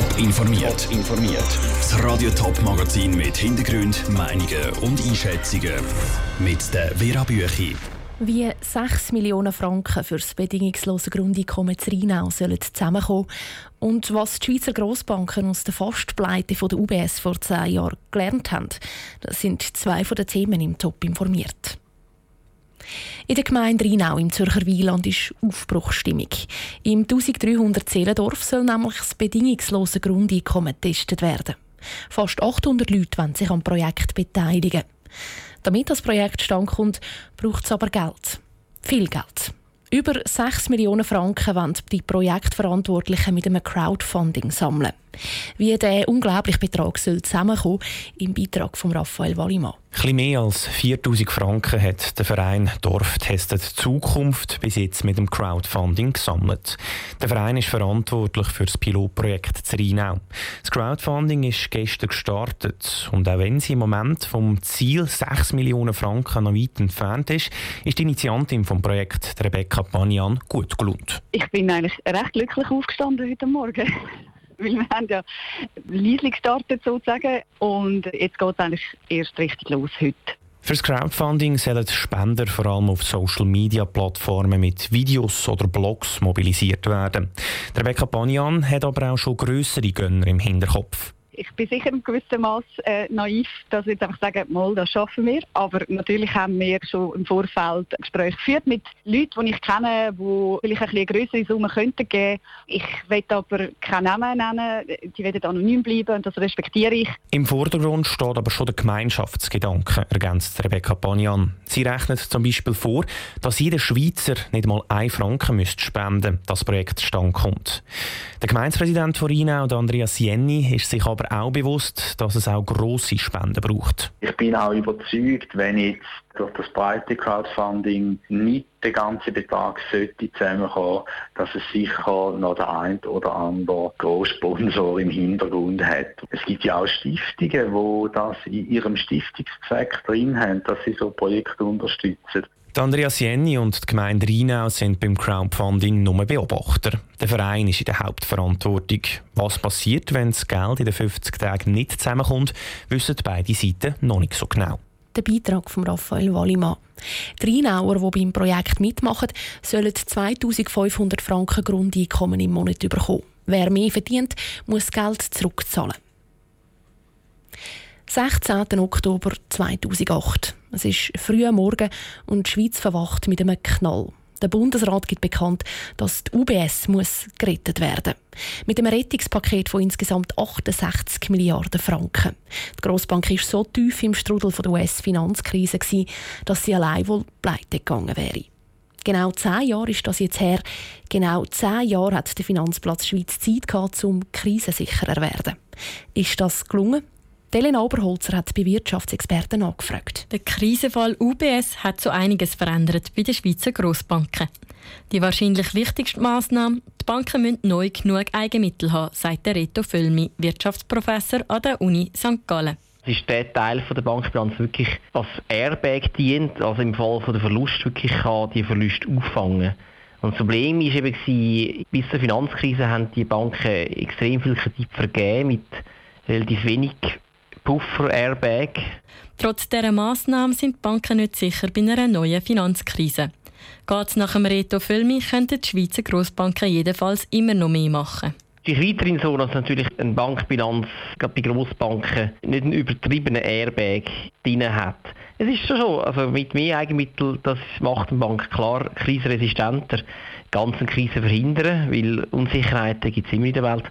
Top informiert. informiert. Das Radio Top Magazin mit Hintergrund, Meinungen und Einschätzungen mit der Vera Büchi. Wie 6 Millionen Franken für das bedingungslose Grundeinkommen zu Rheinau sollen zusammenkommen und was die Schweizer Grossbanken aus der Fastpleite der UBS vor zehn Jahren gelernt haben, das sind zwei von den Themen im Top informiert. In der Gemeinde Rheinau im Zürcher Wieland ist Aufbruchstimmung. Im 1300 Seelendorf soll nämlich das bedingungslose Grundeinkommen getestet werden. Fast 800 Leute wollen sich am Projekt beteiligen. Damit das Projekt standkommt, braucht es aber Geld. Viel Geld. Über 6 Millionen Franken wollen die Projektverantwortlichen mit einem Crowdfunding sammeln. Wie der unglaubliche Betrag soll zusammenkommen, im Beitrag von Raphael Wallimann. Etwas mehr als 4000 Franken hat der Verein Dorf testet Zukunft bis jetzt mit dem Crowdfunding gesammelt. Der Verein ist verantwortlich für das Pilotprojekt Zerinau. Das Crowdfunding ist gestern gestartet und auch wenn sie im Moment vom Ziel 6 Millionen Franken noch weit entfernt ist, ist die Initiantin vom Projekt, Rebecca Panian, gut gelohnt. Ich bin eigentlich recht glücklich aufgestanden heute Morgen weil wir haben ja leise gestartet sozusagen und jetzt geht es eigentlich erst richtig los heute. Für das Crowdfunding sollen Spender vor allem auf Social-Media-Plattformen mit Videos oder Blogs mobilisiert werden. Der Rebecca Panian hat aber auch schon grössere Gönner im Hinterkopf ich bin sicher in gewissem Maß äh, naiv, dass wir jetzt einfach sagen, mal, das schaffen wir. Aber natürlich haben wir schon im Vorfeld Gespräche geführt mit Leuten, die ich kenne, die vielleicht ein bisschen größere Summen könnten geben. Ich will aber keinen Namen nennen, die werden anonym bleiben und das respektiere ich. Im Vordergrund steht aber schon der Gemeinschaftsgedanke, ergänzt Rebecca Panian. Sie rechnet zum Beispiel vor, dass jeder Schweizer nicht mal ein Franken müsste spenden, das Projekt stand kommt. Der Gemeindepräsident von Rheinau, Andreas Jenny, ist sich aber auch bewusst, dass es auch grosse Spenden braucht. Ich bin auch überzeugt, wenn jetzt durch das breite Crowdfunding nicht der ganze Betrag sollte zusammenkommen, dass es sicher noch der ein oder andere Großsponsor im Hintergrund hat. Es gibt ja auch Stiftungen, die das in ihrem Stiftungszweck drin haben, dass sie so Projekte unterstützen. Die Andreas und die Gemeinde Rheinau sind beim Crowdfunding nur Beobachter. Der Verein ist in der Hauptverantwortung. Was passiert, wenn das Geld in den 50 Tagen nicht zusammenkommt, wissen beide Seiten noch nicht so genau. Der Beitrag von Raphael Wallimann. Die Rheinauer, die beim Projekt mitmachen, sollen 2500 Franken Grundeinkommen im Monat bekommen. Wer mehr verdient, muss Geld zurückzahlen. 16. Oktober 2008. Es ist früh am Morgen und die Schweiz verwacht mit einem Knall. Der Bundesrat gibt bekannt, dass die UBS muss gerettet werden Mit einem Rettungspaket von insgesamt 68 Milliarden Franken. Die Grossbank ist so tief im Strudel der US-Finanzkrise, dass sie allein wohl pleite gegangen wäre. Genau zehn Jahre ist das jetzt her. Genau zehn Jahre hat der Finanzplatz Schweiz Zeit gehabt, um krisensicherer zu werden. Ist das gelungen? Elena Oberholzer hat bei Wirtschaftsexperten angefragt. Der Krisenfall UBS hat so einiges verändert bei den Schweizer Grossbanken. Die wahrscheinlich wichtigste Massnahme: die Banken müssen neu genug Eigenmittel haben, sagt der Reto Völmi, Wirtschaftsprofessor an der Uni St. Gallen. Es ist der Teil der Bankbilanz wirklich als Airbag dient, also im Fall der Verlust wirklich kann die Verluste auffangen. Und das Problem war eben, bis zur Finanzkrise haben die Banken extrem viel Kredit vergeben mit relativ wenig Puffer-Airbag. Trotz dieser Massnahmen sind die Banken nicht sicher bei einer neuen Finanzkrise. Geht es nach dem Reto Füllmi, könnten die Schweizer Grossbanken jedenfalls immer noch mehr machen. Es ist weiterhin so, dass natürlich eine Bankbilanz, gerade bei Grossbanken, nicht einen übertriebenen Airbag drin hat. Es ist schon so, also mit mehr Eigenmitteln, das macht eine Bank klar krisenresistenter, ganzen Krisen verhindern, weil Unsicherheiten gibt es immer in der Welt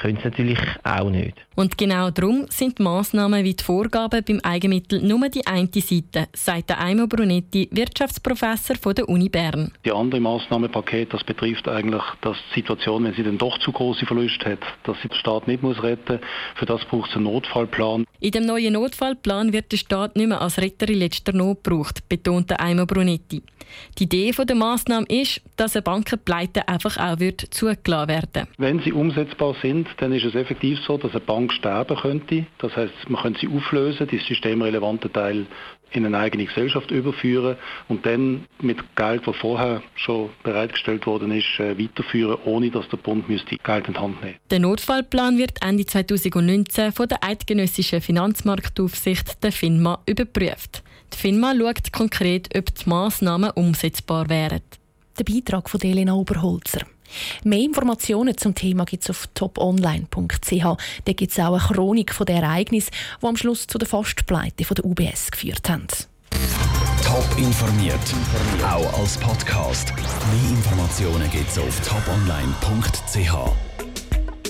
können es natürlich auch nicht. Und genau darum sind die Massnahmen wie die Vorgaben beim Eigenmittel nur die eine Seite, sagt der Aimo Brunetti, Wirtschaftsprofessor von der Uni Bern. Die andere Massnahmenpaket, das betrifft eigentlich dass die Situation, wenn sie dann doch zu große Verluste hat, dass sie den Staat nicht muss retten. Für das braucht es einen Notfallplan. In dem neuen Notfallplan wird der Staat nicht mehr als Retter in letzter Not gebraucht, betont der Aimo Brunetti. Die Idee der Massnahme ist, dass eine Bankenpleite einfach auch wird zugelassen werden. Wenn sie umsetzbar sind, dann ist es effektiv so, dass eine Bank sterben könnte. Das heißt, man könnte sie auflösen, die systemrelevanten Teil in eine eigene Gesellschaft überführen und dann mit Geld, das vorher schon bereitgestellt worden ist, äh, weiterführen, ohne dass der Bund müsste Geld in die Hand nehmen Der Notfallplan wird Ende 2019 von der Eidgenössischen Finanzmarktaufsicht, der FINMA, überprüft. Die FINMA schaut konkret, ob die Massnahmen umsetzbar wären. Der Beitrag von Elena Oberholzer. Mehr Informationen zum Thema gibt es auf toponline.ch. Da gibt es auch eine Chronik von der Ereignis, die am Schluss zu der Fastpleite der UBS geführt haben. Top informiert, auch als Podcast. Mehr Informationen gibt es auf toponline.ch.